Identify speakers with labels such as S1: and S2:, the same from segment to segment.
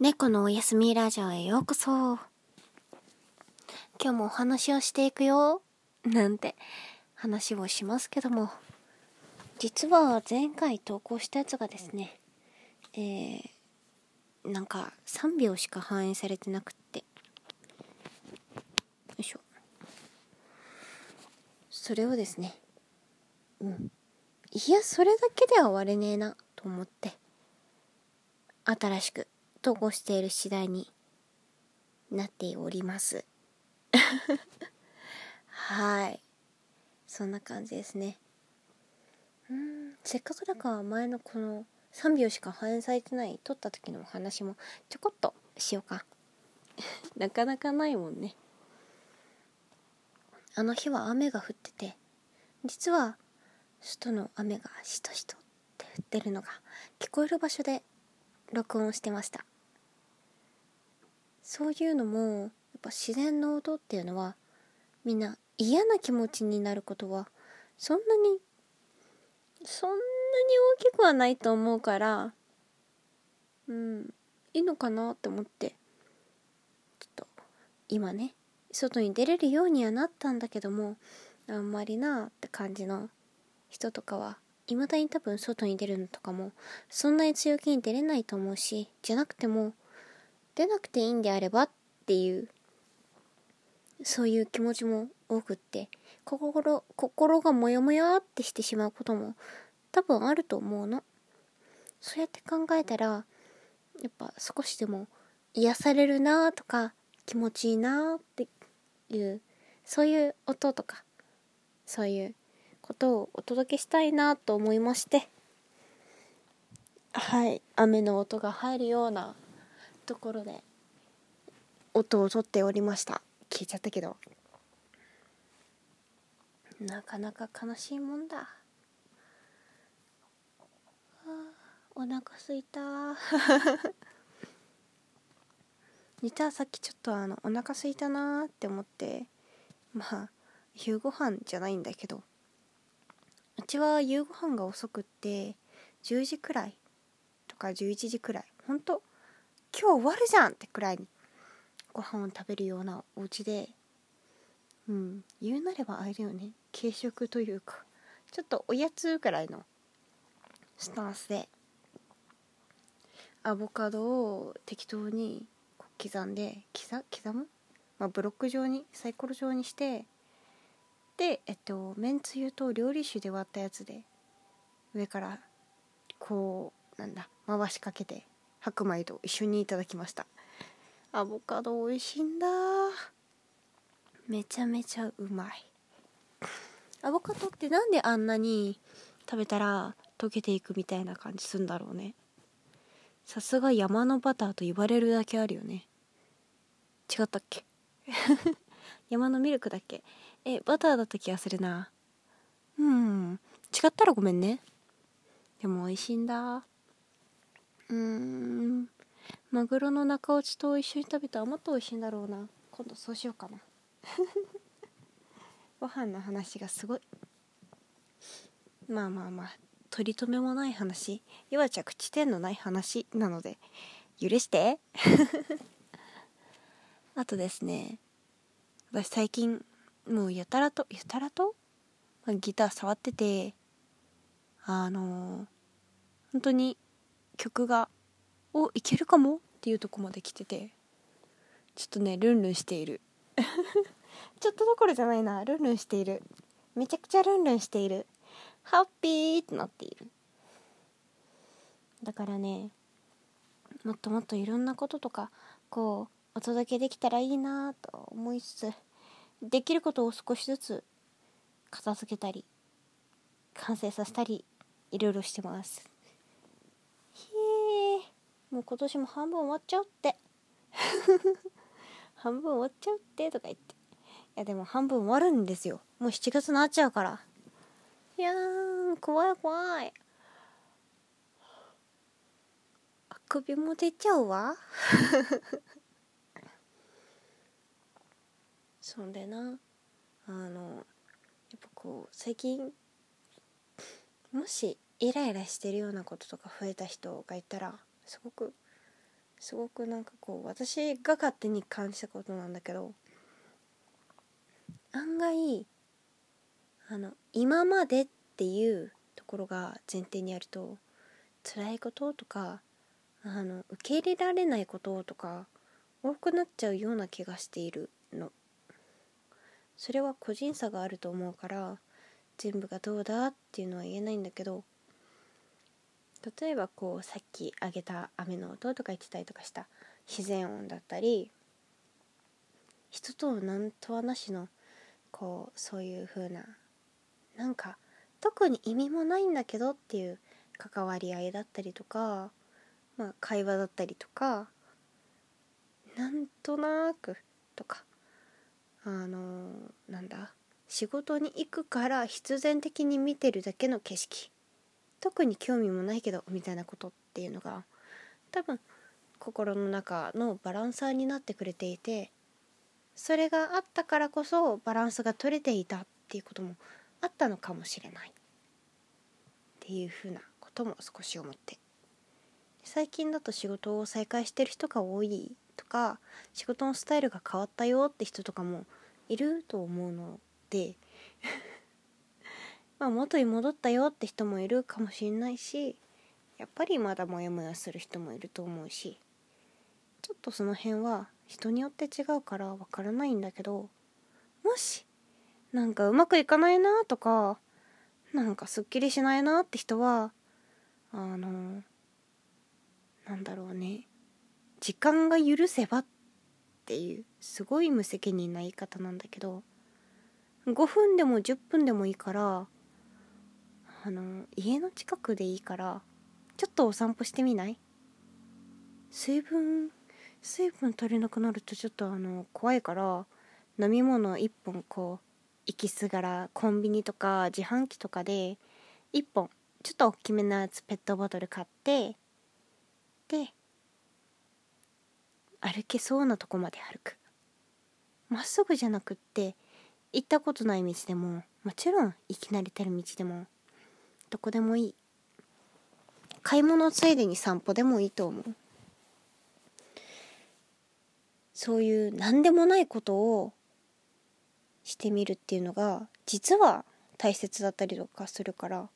S1: 猫のおやすみラジオへようこそ。今日もお話をしていくよ。なんて話をしますけども。実は前回投稿したやつがですね、えー、なんか3秒しか反映されてなくって。よいしょ。それをですね、うん。いや、それだけでは終われねえな、と思って、新しく投稿している次第になっております。はい。そんな感じですね。うん。せっかくだから前のこの3秒しか反映されてない撮った時のお話もちょこっとしようか。なかなかないもんね。あの日は雨が降ってて実は外の雨がしとしとって降ってるのが聞こえる場所で録音してました。そういうのもやっぱ自然の音っていうのはみんな嫌な気持ちになることはそんなにそんなに大きくはないと思うからうんいいのかなって思ってちょっと今ね外に出れるようにはなったんだけどもあんまりなって感じの人とかはいまだに多分外に出るのとかもそんなに強気に出れないと思うしじゃなくても出なくていいんであればっていうそういう気持ちも多くって心心がモヤモヤってしてしまうことも多分あると思うの。そうやって考えたらやっぱ少しでも癒されるなとか気持ちいいなっていうそういう音とかそういうことをお届けしたいなと思いまして。はい。雨の音が入るようなところで音をとっておりました。聞いちゃったけど。なかなか悲しいもんだ。お腹すいた。実はさっきちょっとあのお腹すいたなーって思ってまあ夕ご飯じゃないんだけど。うちは夕ご飯が遅くって10時くらいとか11時くらい。ほんと今日終わるじゃんってくらいにご飯を食べるようなお家で。うん言うなればあれだよね。軽食というかちょっとおやつぐらいのスタンスで。アボカドを適当に刻んで刻刻む、まあ、ブロック状にサイコロ状にしてでえっとめんつゆと料理酒で割ったやつで上からこうなんだ回しかけて白米と一緒にいただきました。アボカド美味しいんだ。めちゃめちゃうまい。アボカドってなんであんなに食べたら溶けていくみたいな感じすんだろうね。さすが山のバターと言われるだけあるよね。違ったっけ？山のミルクだっけ？えバターだった気がするな。うん。違ったらごめんね。でも美味しいんだ。うーん。マグロの中落ちと一緒に食べたらもっと美味しいんだろうな。今度そうしようかな。ご飯の話がすごい。まあまあまあ取り留めもない話。要は着地点のない話なので許して。あとですね私最近もうやたらとやたらと、ま、ギター触っててあのー、本当に曲がおいけるかも？っていうとこまで来ててちょっとねルンルンしている。ちょっとどころじゃないな。ルンルンしている。めちゃくちゃルンルンしている。ハッピーってなっている。だからねもっともっといろんなこととかこうお届けできたらいいなと思いつつできることを少しずつ片付けたり完成させたりいろいろしてます。もう今年も半分終わっちゃうって。半分終わっちゃうってとか言って。いやでも半分終わるんですよ。もう7月になっちゃうから。いや怖い怖い。あくびも出ちゃうわ。そんでなあのやっぱこう最近もしイライラしてるようなこととか増えた人がいたらすごくすごくなんかこう私が勝手に感じたことなんだけど案外あの今までっていうところが前提にあると辛いこととかあの受け入れられないこととか多くなっちゃうような気がしているの。それは個人差があると思うから全部がどうだっていうのは言えないんだけど例えばこうさっき挙げた雨の音とか言ってたりとかした自然音だったり人との何とはなしの？こうそういう風ななんか特に意味もないんだけどっていう関わり合いだったりとか、まあ、会話だったりとかなんとなくとかあの、なんだ？仕事に行くから必然的に見てるだけの景色。特に興味もないけどみたいなことっていうのが多分心の中のバランサーになってくれていてそれがあったからこそバランスが取れていたっていうこともあったのかもしれない。っていうふうなことも少し思って。最近だと仕事を再開してる人が多いとか仕事のスタイルが変わったよって人とかもいると思うので まあ元に戻ったよって人もいるかもしれないしやっぱりまだモヤモヤする人もいると思うしちょっとその辺は人によって違うからわからないんだけどもしなんかうまくいかないなとかなんかすっきりしないなって人はあのなんだろうね時間が許せばっていうすごい無責任な言い方なんだけど5分でも10分でもいいからあの家の近くでいいからちょっとお散歩してみない？水分水分足りなくなるとちょっとあの怖いから飲み物1本こう行きすがらコンビニとか自販機とかで1本ちょっと大きめなやつペットボトル買ってで歩けそうなとこまで歩く。まっすぐじゃなくって行ったことない道でももちろん行き慣れてる道でもどこでもいい。買い物ついでに散歩でもいいと思う。そういう何でもないことをしてみるっていうのが実は大切だったりとかするから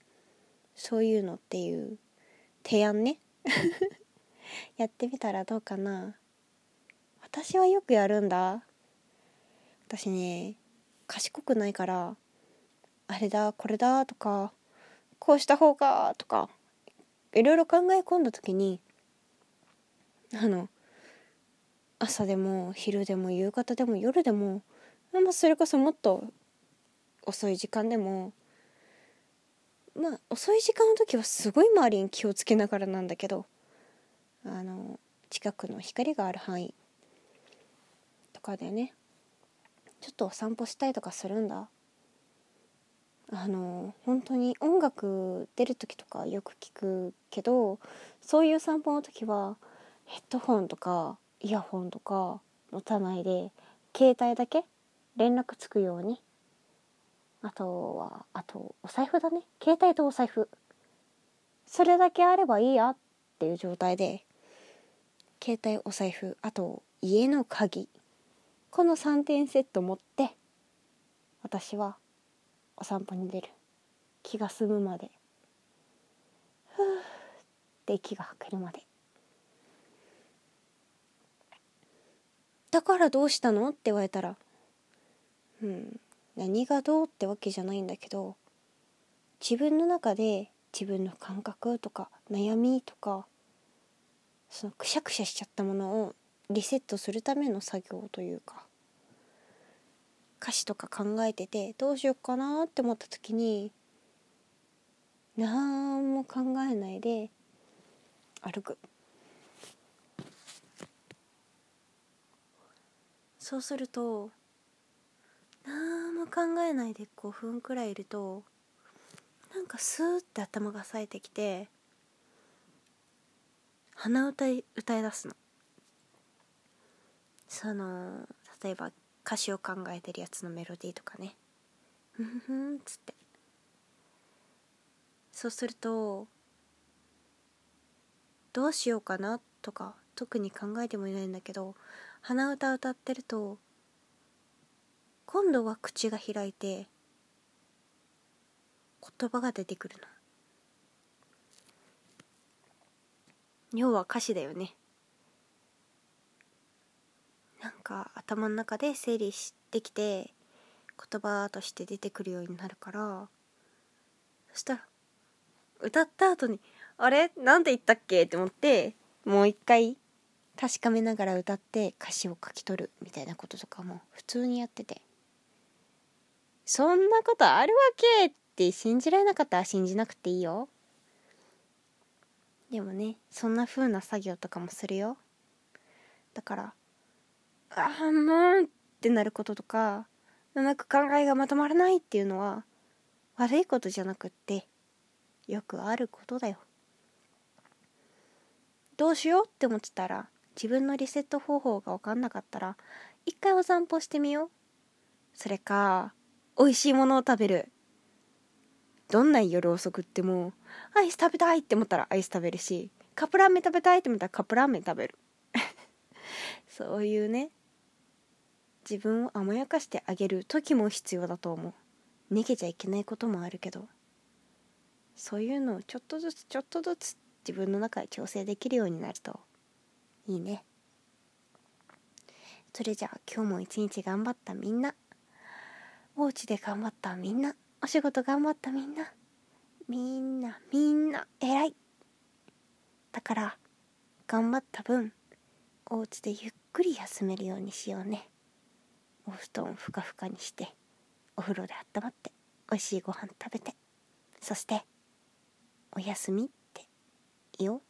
S1: そういうのっていう提案ね。やってみたらどうかな。私はよくやるんだ。私ね賢くないからあれだこれだとかこうした方がとかいろいろ考え込んだ時にあの朝でも昼でも夕方でも夜でも、まあ、それこそもっと遅い時間でもまあ遅い時間の時はすごい周りに気をつけながらなんだけどあの近くの光がある範囲かでねちょっとお散歩したりとかするんだ？あの本当に音楽出る時とかよく聞くけどそういう散歩の時はヘッドホンとかイヤホンとか持たないで携帯だけ連絡つくように。あとはあとお財布だね。携帯とお財布。それだけあればいいやっていう状態で携帯お財布あと家の鍵。この3点セット持って私はお散歩に出る気が済むまでふーって息が吐けるまでだからどうしたの？って言われたらうん何がどう？ってわけじゃないんだけど自分の中で自分の感覚とか悩みとかそのくしゃくしゃしちゃったものをリセットするための作業というか歌詞とか考えててどうしようかなって思った時に何も考えないで歩く。そうすると何も考えないで5分くらいいるとなんかスーって頭が冴えてきて鼻歌い歌い出すの。その例えば歌詞を考えてるやつのメロディーとかね。ふんふんっつって。そうするとどうしようかなとか特に考えてもいないんだけど鼻歌歌ってると今度は口が開いて言葉が出てくるの。要は歌詞だよね。なんか頭の中で整理してきて言葉として出てくるようになるからそしたら歌った後にあれ？なんて言ったっけ？って思ってもう一回確かめながら歌って歌詞を書き取るみたいなこととかも普通にやってて。そんなことあるわけって信じられなかったら信じなくていいよ。でもねそんな風な作業とかもするよ。だからああもうってなることとかうまく考えがまとまらないっていうのは悪いことじゃなくってよくあることだよ。どうしようって思ってたら自分のリセット方法が分かんなかったら一回お散歩してみよう。それか美味しいものを食べる。どんな夜遅くってもアイス食べたいって思ったらアイス食べるしカップラーメン食べたいって思ったらカップラーメン食べる。そういうね自分を甘やかしてあげる時も必要だと思う。逃げちゃいけないこともあるけど。そういうのをちょっとずつちょっとずつ自分の中で調整できるようになるといいね。それじゃあ今日も一日頑張ったみんな。お家で頑張ったみんな。お仕事頑張ったみんな。みんなみんな偉い。だから頑張った分お家でゆっくり休めるようにしようね。お布団ふかふかにしてお風呂で温まって美味しいご飯食べてそしておやすみって言おう。